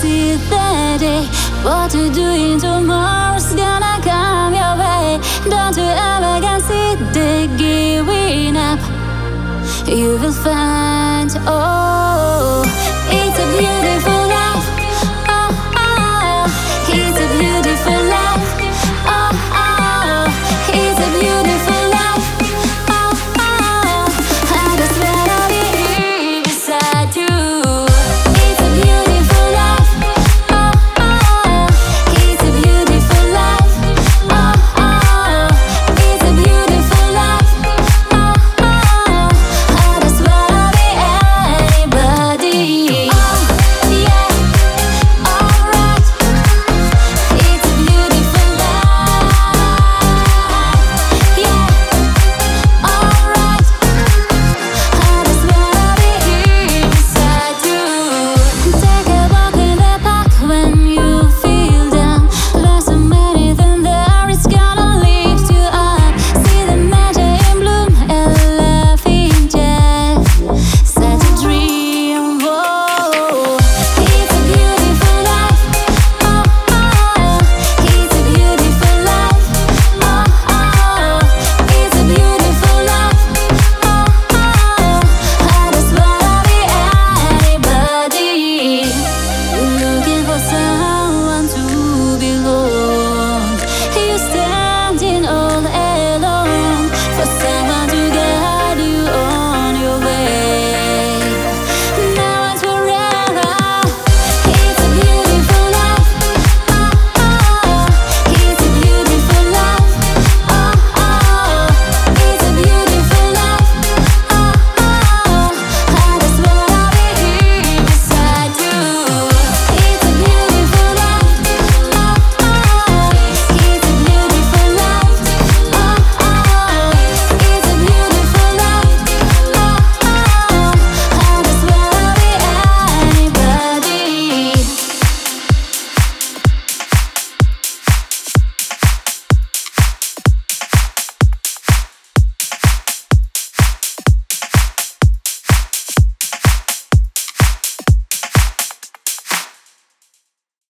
see the day. What you doing tomorrow's gonna come your way. Don't you ever consider giving up. You will find all.